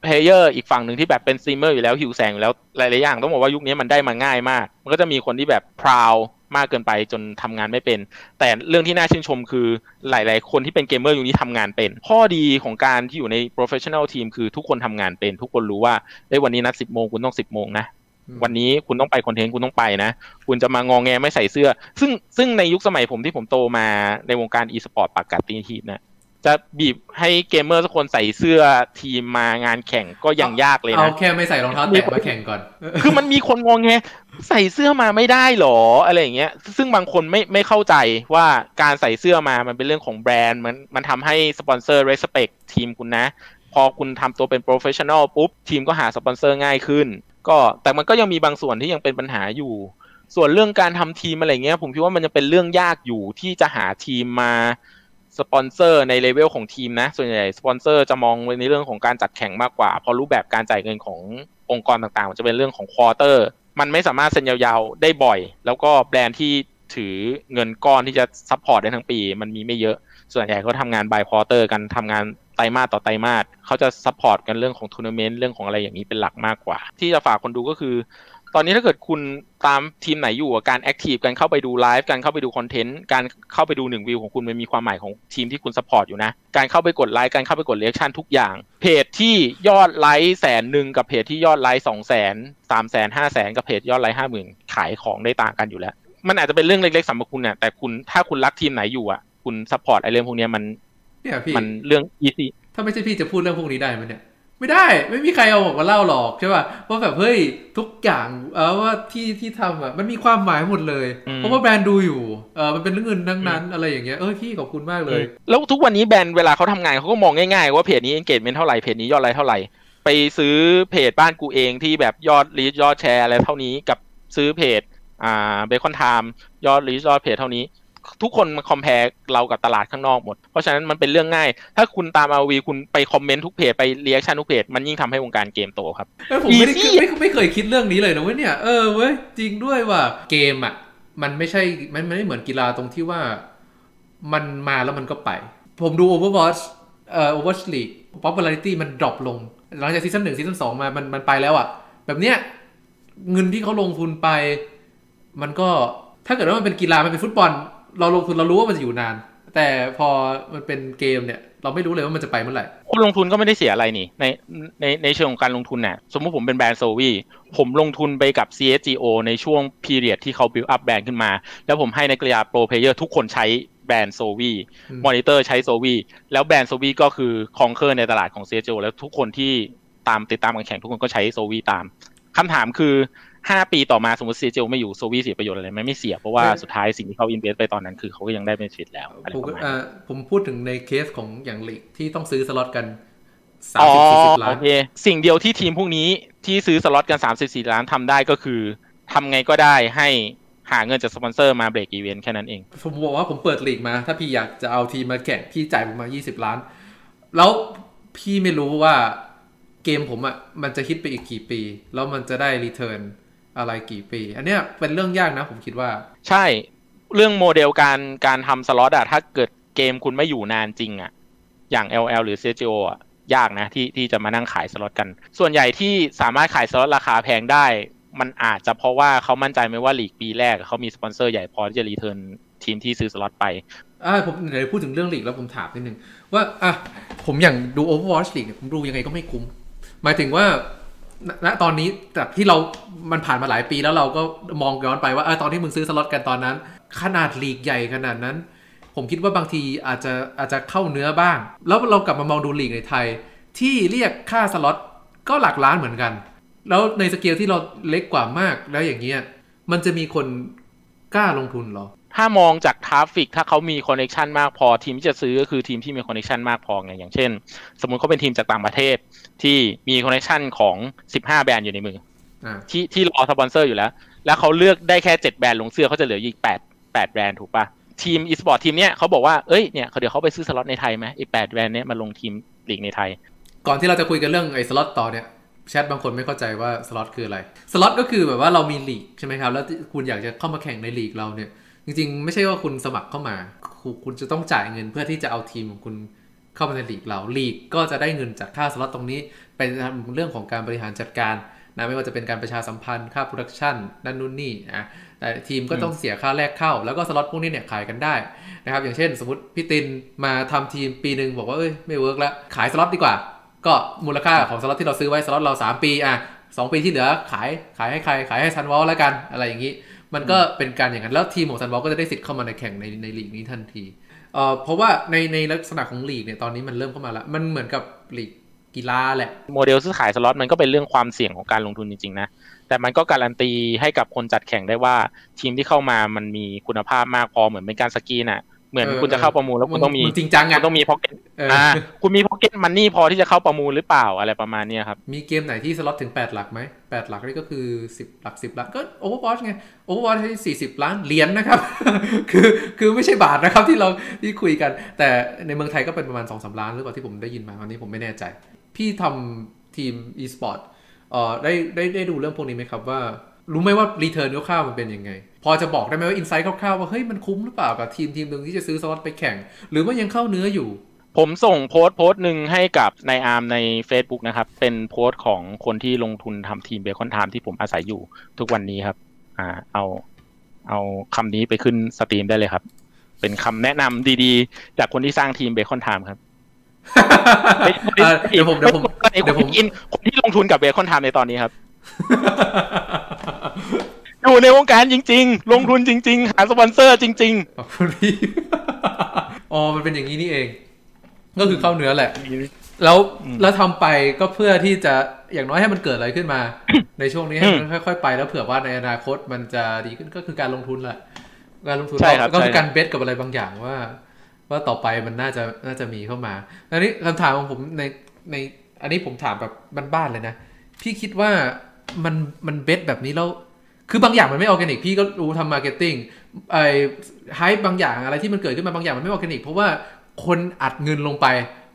player อีกฝั่งหนึ่งที่แบบเป็นสตรีมเมอร์อยู่แล้วหิวแสงอยู่แล้วหลายๆอย่างต้องบอกว่ายุคนี้มันได้มาง่ายมาก มันก็จะมีคนที่แบบ proudมากเกินไปจนทำงานไม่เป็น แต่เรื่องที่น่าชื่นชมคือหลาย ๆ คนที่เป็นเกมเมอร์ยุคนี้ทำงานเป็น ข้อดีของการที่อยู่ใน professional team คือทุกคนทำงานเป็น ทุกคนรู้ว่าเอ้วันนี้นัดสิบโมงคุณต้องสิบโมงนะ วันนี้คุณต้องไปคอนเทนต์คุณต้องไปนะ คุณจะมางองแงไม่ใส่เสื้อ ซึ่งซึ่งในยุคสมัยผมที่ผมโตมาในวงการ e-sport ปากกัดตีทีนะ จะบีบให้เกมเมอร์สักคนใส่เสื้อทีมมางานแข่งก็ยังยากเลยนะ เอาแค่ไม่ใส่รองเท้าแตะมาแข่งก่อน คือมันมีคนงงไงใส่เสื้อมาไม่ได้หรออะไรอย่างเงี้ย ซึ่งบางคนไม่ไม่เข้าใจว่าการใส่เสื้อมามันเป็นเรื่องของแบรนด์มันมันทำให้สปอนเซอร์ respect ทีมคุณนะพอคุณทำตัวเป็น professional ปุ๊บ ทีมก็หาสปอนเซอร์ง่ายขึ้น ก็แต่มันก็ยังมีบางส่วนที่ยังเป็นปัญหาอยู่ ส่วนเรื่องการทำทีมอะไรเงี้ย ผมคิดว่ามันจะเป็นเรื่องยากอยู่ที่จะหาทีมมาสปอนเซอร์ในเลเวลของทีมนะ ส่วนใหญ่สปอนเซอร์จะมองในเรื่องของการจัดแข่งมากกว่าเพราะรูปแบบการจ่ายเงินขององค์กรต่างๆ มันจะเป็นเรื่องของ quarter มันไม่สามารถเซ็นยาวๆได้บ่อย แล้วก็แบรนด์ที่ถือเงินก้อนที่จะ support ได้ทั้งปี มันมีไม่เยอะ ส่วนใหญ่ก็ทำงาน by quarter กันทำงาน ไตรมาสต่อไตรมาสเขาจะ support กันเรื่องของทัวร์นาเมนต์เรื่องของอะไรอย่างนี้เป็นหลักมากกว่า ที่จะฝากคนดูก็คือ ตอนนี้ถ้าเกิดคุณตามทีมไหนอยู่การ active การเข้าไปดูไลฟ์การเข้าไปดูคอนเทนต์การเข้าไปดูหนึ่งวิวของคุณมันมีความหมายของทีมที่คุณ support อยู่นะ การเข้าไปกดไลค์การเข้าไปกด reaction ทุกอย่าง เพจที่ยอดไลค์แสนหนึ่งกับเพจที่ยอดไลค์สองแสนสามแสนห้าแสนกับเพจยอดไลค์ห้าหมื่นขายของได้ต่างกันอยู่แล้ว มันอาจจะเป็นเรื่องเล็กๆสำหรับคุณเนี่ยแต่คุณถ้าคุณรักทีมไหนอยู่อะคุณ support ไอ้เรื่องพวกนี้มัน เนี่ยพี่มันเรื่อง easyถ้าไม่ใช่พี่จะพูดเรื่องพวกนี้ได้ไหมเนี่ยไม่ได้ไม่มีใครเอาออกมาเล่าหรอกใช่ป่ะว่าแบบเฮ้ยทุกอย่างเออว่าที่ที่ทำอะมันมีความหมายหมดเลย เพราะว่าแบรนด์ดูอยู่เออมันเป็นเรื่องเงินทั้งนั้นอะไรอย่างเงี้ยเออพี่ขอบคุณมากเลย แล้วทุกวันนี้แบรนด์เวลาเขาทำงานเขาก็มองง่ายๆว่าเพจนี้ engagement เท่าไหร่เพจนี้ยอดไลค์เท่าไหร่ ไปซื้อเพจบ้านกูเองที่แบบยอด reach ยอดแชร์อะไรเท่านี้กับซื้อเพจอ่า Bacon Time ยอด reach ยอดเพจเท่านี้ ทุกคนมา compare เรากับตลาดข้างนอกหมด เพราะฉะนั้นมันเป็นเรื่องง่าย ถ้าคุณตามอาวีคุณไปคอมเมนต์ทุกเพจไป reaction ทุกเพจมันยิ่งทำให้วงการเกมโตครับเออผมไม่ได้ Easy ไม่ไม่เคยคิดเรื่องนี้เลยนะเว้ยเนี่ยเออเว้ยจริงด้วยว่าเกมอะมันไม่ใช่มันไม่เหมือนกีฬาตรงที่ว่า มันมาแล้วมันก็ไป ผมดู Overwatch เอ่อ Overwatch League popularity มัน drop ลง หลังจากซีซั่นหนึ่งซีซั่นสองมามันมันไปแล้วอะ แบบเนี้ยเงินที่เขาลงทุนไป มันก็ถ้าเกิดว่ามันเป็นกีฬามันเป็นฟุตบอล เราลงทุนเรารู้ว่ามันจะอยู่นาน แต่พอมันเป็นเกมเนี่ย เราไม่รู้เลยว่ามันจะไปเมื่อไหร่คนลงทุนก็ไม่ได้เสียอะไรนี่ ในในในเชิงของการลงทุนเนี่ยสมมติผมเป็นแบรนด์ Zowieผมลงทุนไปกับ CSGO ในช่วง period ที่เขา build up แบรนด์ขึ้นมา แล้วผมให้นักกีฬา pro player ทุกคนใช้แบรนด์ Zowie อืมมอนิเตอร์ใช้ Zowie แล้วแบรนด์ Zowie ก็คือ conquer ในตลาดของ CSGO แล้วทุกคนที่ตามติดตามการแข่งทุกคนก็ใช้ Zowie ตามคำถามคือ ห้าปีต่อมาสมมติ CSGO ไม่อยู่ Zowie เสียประโยชน์อะไรไหมไม่เสีย เพราะว่าสุดท้ายสิ่งที่เขา invest ไปตอนนั้นคือเขาก็ยังได้ benefit แล้วอะไรผมประมาณอ่าผมพูดถึงในเคสของอย่างลีกที่ต้องซื้อสล็อตกันสามอ๋อสิบสี่สิบล้าโอเคสิ่งเดียวที่ทีมพวกนี้ที่ซื้อสล็อตกัน34ล้านทำได้ก็คือทำไงก็ได้ให้หาเงินจากสปอนเซอร์มา break even แค่นั้นเอง ผมบอกว่าผมเปิดลีกมา ถ้าพี่อยากจะเอาทีมมาแข่งพี่จ่ายผมมา 20 ล้าน แล้วพี่ไม่รู้ว่าเกมผมอะมันจะฮิตไปอีกกี่ปี แล้วมันจะได้ return อะไรกี่ปี อันเนี้ยเป็นเรื่องยากนะผมคิดว่า ใช่เรื่องโมเดลการการทำสล็อตอะถ้าเกิดเกมคุณไม่อยู่นานจริงอะอย่าง LL หรือ CGO อะยากนะที่ที่จะมานั่งขายสล็อตกัน ส่วนใหญ่ที่สามารถขายสล็อตราคาแพงได้ มันอาจจะเพราะว่าเขามั่นใจไหมว่าลีกปีแรกเขามีสปอนเซอร์ใหญ่พอที่จะ return ทีมที่ซื้อสล็อตไปอ่าผมเดี๋ยวพูดถึงเรื่องลีกแล้วผมถามนิดนึงว่าอะผมอย่างดู Overwatch League เนี่ยผมดูยังไงก็ไม่คุ้ม หมายถึงว่า ณตอนนี้จากที่เรา มันผ่านมาหลายปีแล้วเราก็มองย้อนไปว่าเออตอนที่มึงซื้อสล็อตกันตอนนั้น ขนาดลีกใหญ่ขนาดนั้น ผมคิดว่าบางทีอาจจะอาจจะเข้าเนื้อบ้าง แล้วเรากลับมามองดูลีกในไทย ที่เรียกค่าสล็อตก็หลักล้านเหมือนกัน แล้วในสเกลที่เราเล็กกว่ามากแล้วอย่างเงี้ยมันจะมีคนกล้าลงทุนหรอ ถ้ามองจากทราฟฟิกถ้าเขามีคอนเน t ชันมากพอทีมที่จะซื้อก็คือทีมที่มีคอนเน t ชันมากพอไงอย่างเช่น สมมุติเขาเป็นทีมจากต่างประเทศที่มี connection ของ 15 แบรนด์อยู่ในมืออ่าที่ที่รอสปอนเซอร์อยู่แล้ว แล้วเขาเลือกได้แค่ 7 แบรนด์ลงเสื้อเขาจะเหลืออีก 8 8 แบรนด์ถูกปะทีมอีสปอร์ตทีมเนี้ยเขาบอกว่าเอ้ยเนี่ยเขาเดี๋ยวเขาไปซื้อสล็อตในไทยไหมอีก8แบรนด์เนี้ยมาลงทีมลีกในไทย ก่อนที่เราจะคุยกันเรื่องไอ้สล็อตต่อเนี่ยแชทบางคนไม่เข้าใจว่าสล็อตคืออะไรสล็อตก็คือแบบว่าเรามีลีกใช่ไหมครับแล้วคุณอยากจะเข้ามาแข่งในลีกเราเนี่ย จริงๆ ไม่ใช่ว่าคุณสมัครเข้ามาคุณคุณจะต้องจ่ายเงินเพื่อที่จะเอาทีมของคุณเข้ามาในลีกเราลีกก็จะได้เงินจากค่าสล็อตตรงนี้ เป็นเรื่องของการบริหารจัดการนะไม่ว่าจะเป็นการประชาสัมพันธ์ค่า production นั่นนู่นนี่นะแต่ทีมก็ต้องเสียค่าแรกเข้า แล้วก็สล็อตพวกนี้เนี่ยขายกันได้นะครับอย่างเช่น สมมติพี่ตินมาทำทีมปีหนึ่งบอกว่าเอ้ยไม่ work แล้วขายสล็อตดีกว่า ก็มูลค่าของสล็อตที่เราซื้อไว้สล็อตเรา 3 ปีอะสองปีที่เหลือขายขายให้ใครขายให้ซันวอลแล้วกันอะไรอย่างนี้ มันก็เป็นการอย่างนั้น แล้วทีมของซันวอลก็จะได้สิทธิ์เข้ามาในแข่งในในลีกนี้ทันทีเอ่อเพราะว่าในในลักษณะของลีกเนี่ยตอนนี้มันเริ่มเข้ามาแล้วมันเหมือนกับลีกกีฬาแหละ โมเดลซื้อขายสล็อตมันก็เป็นเรื่องความเสี่ยงของการลงทุนจริงๆนะ แต่มันก็การันตีให้กับคนจัดแข่งได้ว่า ทีมที่เข้ามามันมีคุณภาพมากพอเหมือนเป็นการสกรีนอะ เหมือนเออคุณจะเข้าประมูลแล้วคุณต้องมีมึงจริงจังคุณต้องมี pocket เอออ่อ่าคุณมี pocket money พอที่จะเข้าประมูลหรือเปล่าอะไรประมาณเนี้ยครับ มีเกมไหนที่สล็อตถึง 8 หลักไหม8หลักนี่ก็คือ10หลัก10หลักก็ Overwatch ไง Overwatch ให้40ล้านเหรียญนะครับ คือคือไม่ใช่บาทนะครับที่เราที่คุยกัน แต่ในเมืองไทยก็เป็นประมาณ2-3ล้านหรือเปล่าที่ผมได้ยินมาวันนี้ผมไม่แน่ใจ พี่ทำทีม e-sport เอ่อได้ได้ได้ดูเรื่องพวกนี้ไหมครับว่า รู้ไหมว่า return คร่าวๆมันเป็นยังไง พอจะบอกได้ไหมว่า insight คร่าวๆว่าเฮ้ยมันคุ้มหรือเปล่ากับทีมทีมหนึ่งที่จะซื้อสล็อตไปแข่ง หรือว่ายังเข้าเนื้ออยู่ ผมส่งโพสต์โพสต์หนึ่งให้กับนายอาร์มใน Facebook นะครับ เป็นโพสต์ของคนที่ลงทุนทำทีม Bacon Time ที่ผมอาศัยอยู่ทุกวันนี้ครับ อ่า เอา เอาคำนี้ไปขึ้นสตรีมได้เลยครับ เป็นคำแนะนำดีๆ จากคนที่สร้างทีมเบคอนไทม์ครับอะเดี๋ยวผมเดี๋ยวผมไอ้เดี๋ยวคผนมที่อินคนที่ลงทุนกับเบคอนไทม์ในตอนนี้ครับ อยู่ในวงการจริง ๆ ลงทุนจริง ๆ หาสปอนเซอร์จริงขอบคุณพี่อ๋อมันเป็นอย่างนี้นี่เอง ก็คือเข้าเนื้อแหละๆแล้วอืมแล้วทำไปก็เพื่อที่จะอย่างน้อยให้มันเกิดอะไรขึ้นมา ในช่วงนี้ให้มันค่อยๆไปแล้วเผื่อว่าในอนาคตมันจะดีขึ้นก็คือการลงทุนแหละการลงทุนใช่ครับก็คือใช่การ bet กับอะไรบางอย่างว่า ว่าต่อไปมันน่าจะน่าจะมีเข้ามาอันนี้คำถามของผมในใน อันนี้ผมถามแบบบ้านๆเลยนะ พี่คิดว่ามันมัน bet แบบนี้แล้ว คือบางอย่างมันไม่ออร์แกนิกพี่ก็รู้ทำ marketing ไอ้ hype บางอย่างอะไรที่มันเกิดขึ้นมาบางอย่างมันไม่ออร์แกนิกเพราะว่าคนอัดเงินลงไป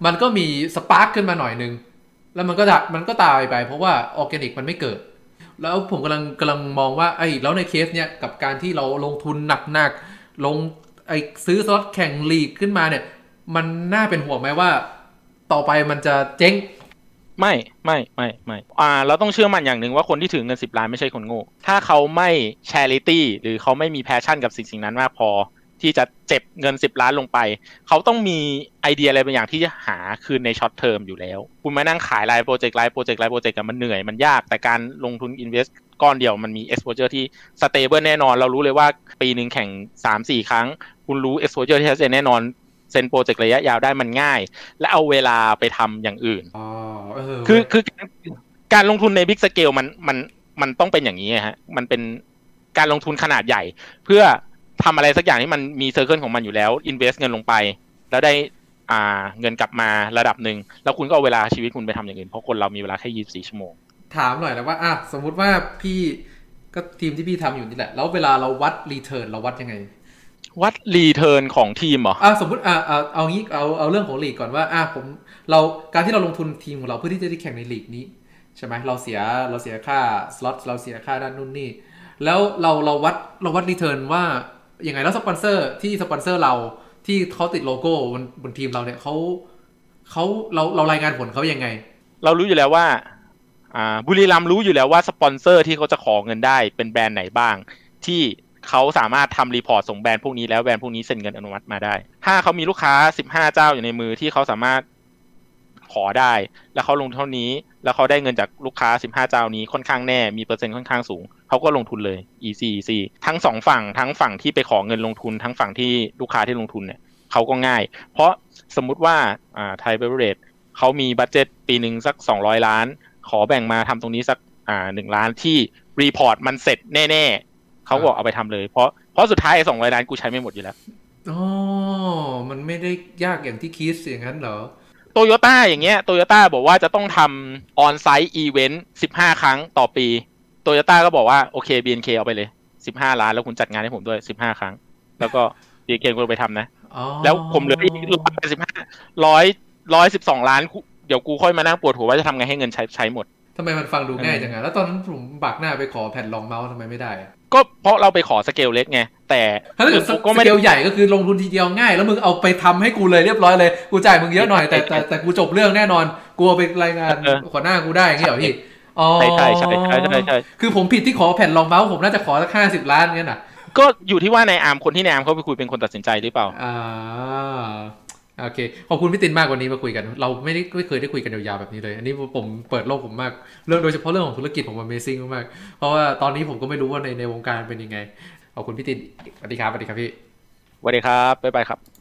มันก็มี spark ขึ้นมาหน่อยนึง แล้วมันก็จะมันก็ตายไป เพราะว่าออร์แกนิกมันไม่เกิด แล้วผมกำลังกำลังมองว่าไอ้แล้วในเคสเนี้ยกับการที่เราลงทุนหนักๆลงไอ้ซื้อสล็อตแข่งลีกขึ้นมาเนี่ย มันน่าเป็นห่วงไหมว่า ต่อไปมันจะเจ๊ง ไม่ไม่ไม่ไม่อ่าเราต้องเชื่อมันอย่างหนึ่งว่าคนที่ถือเงินสิบล้านไม่ใช่คนโง่ ถ้าเขาไม่ charity หรือเขาไม่มี passion กับสิ่งสิ่งนั้นมากพอ ที่จะเจียดเงินสิบล้านลงไป เขาต้องมีไอเดียอะไรบางอย่างที่จะหาคืนใน short term อยู่แล้ว คุณมานั่งขายรายโปรเจกต์รายโปรเจกต์รายโปรเจกต์มันเหนื่อยมันยากแต่การลงทุน invest ก้อนเดียวมันมี exposure ที่ stable แน่นอน เรารู้เลยว่าปีหนึ่งแข่งสามสี่ครั้ง คุณรู้ exposure ที่ชัดเจนแน่นอน เซ็นโปรเจกต์ระยะยาวได้มันง่าย และเอาเวลาไปทำอย่างอื่นอ๋อเออคือคือการการลงทุนใน big scale มันมันมันต้องเป็นอย่างนี้ฮะ มันเป็นการลงทุนขนาดใหญ่ เพื่อทำอะไรสักอย่างที่มันมี circle ของมันอยู่แล้ว invest เงินลงไป แล้วได้อ่าเงินกลับมาระดับหนึ่งแล้วคุณก็เอาเวลาชีวิตคุณไปทำอย่างอื่นเพราะคนเรามีเวลาแค่ยี่สิบสี่ชั่วโมง ถามหน่อยนะว่าอะสมมุติว่าพี่ก็ทีมที่พี่ทำอยู่นี่แหละ แล้วเวลาเราวัด return เราวัดยังไง วัด return ของทีมเหรออะสมมติอะเอาเอางี้เอาเอาเรื่องของลีกก่อนว่าอะผมเราการที่เราลงทุนทีมของเราเพื่อที่จะได้แข่งในลีกนี้ใช่ไหมเราเสียเราเสียค่าสล็อตเราเสียค่าด้านนู่นนี่แล้วเราเราวัดเราวัด return ว่ายังไงแล้วสปอนเซอร์ที่สปอนเซอร์เราที่เขาติดโลโก้บนบนทีมเราเนี่ยเขาเขาเราเรารายงานผลเขายังไง เรารู้อยู่แล้วว่า อ่าบุรีรัมย์รู้อยู่แล้วว่าสปอนเซอร์ที่เขาจะขอเงินได้เป็นแบรนด์ไหนบ้าง ที่ เขาสามารถทำ report ส่งแบรนด์พวกนี้แล้วแบรนด์พวกนี้เซ็นเงินอนุมัติมาได้ ถ้าเขามีลูกค้าสิบห้าเจ้าอยู่ในมือที่เขาสามารถขอได้ แล้วเขาลงเท่านี้ แล้วเขาได้เงินจากลูกค้าสิบห้าเจ้านี้ค่อนข้างแน่ มีเปอร์เซ็นต์ค่อนข้างสูง เขาก็ลงทุนเลย easy easy ทั้งสองฝั่ง ทั้งฝั่งที่ไปขอเงินลงทุน ทั้งฝั่งที่ลูกค้าที่ลงทุนเนี่ยเขาก็ง่าย เพราะสมมุติว่าอ่าไทยเบเวอร์เรจเขามี budget ปีหนึ่งสักสองร้อยล้าน ขอแบ่งมาทำตรงนี้สักอ่าหนึ่งล้านที่ report มันเสร็จแน่ๆ เขาบอกเอาไปทำเลย เพราะเพราะสุดท้ายสองร้อยล้านกูใช้ไม่หมดอยู่แล้วอ๋อมันไม่ได้ยากอย่างที่คิดอย่างนั้นเหรอโตโยต้าอย่างเงี้ยโตโยต้าบอกว่าจะต้องทำออนไซต์อีเวนต์สิบห้าครั้งต่อปีโตโยต้าก็บอกว่าโอเค BNK เอาไปเลยสิบห้าล้านแล้วคุณจัดงานให้ผมด้วยสิบห้าครั้ง แล้วก็ BNK ก็ไปทำนะอ๋อแล้วผมเหลืออีกร้อยสิบห้าร้อยร้อยสิบสองล้านกูเดี๋ยวกูค่อยมานั่งปวดหัวว่าจะทำไงให้เงินใช้ใช้หมดทำไมมันฟังดูง่ายจังอะแล้วตอนนั้นผมบักหน้าไปขอแผ่นรองเมาส์ทำไมไม่ได้อะ ก็เพราะเราไปขอสเกลเล็กไงแต่ถ้าเกิดสก็ไม่เกได้ลใหญ่ก็คือลงทุนทีเดียวง่าย แล้วมึงเอาไปทำให้กูเลยเรียบร้อยเลย กูจ่ายมึงเยอะหน่อยแต่แต่แต่กูจบเรื่องแน่นอนกูเอาไปรายงานเออขอหน้ากูได้อย่างเงี้ยเหรอพี่อ๋อใช่ใช่ใช่ใช่ใช่ใช่คือผมผิดที่ขอแผ่นรองเมาส์ผมน่าจะขอสักห้าสิบล้านเงี้ยน่ะก็อยู่ที่ว่าในอาร์มคนที่ในอาร์มเขาไปคุยเป็นคนตัดสินใจหรือเปล่าอ่า โอเค ขอบคุณพี่ตินมากวันนี้มาคุยกัน เราไม่ได้ไม่เคยได้คุยกันยาวๆแบบนี้เลย อันนี้ผมเปิดโลกผมมาก เรื่องโดยเฉพาะเรื่องของธุรกิจผม Amazing มาก เพราะว่าตอนนี้ผมก็ไม่รู้ว่าในในวงการเป็นยังไง ขอบคุณพี่ตินสวัสดีครับสวัสดีครับพี่สวัสดีครับบ๊ายบายครับ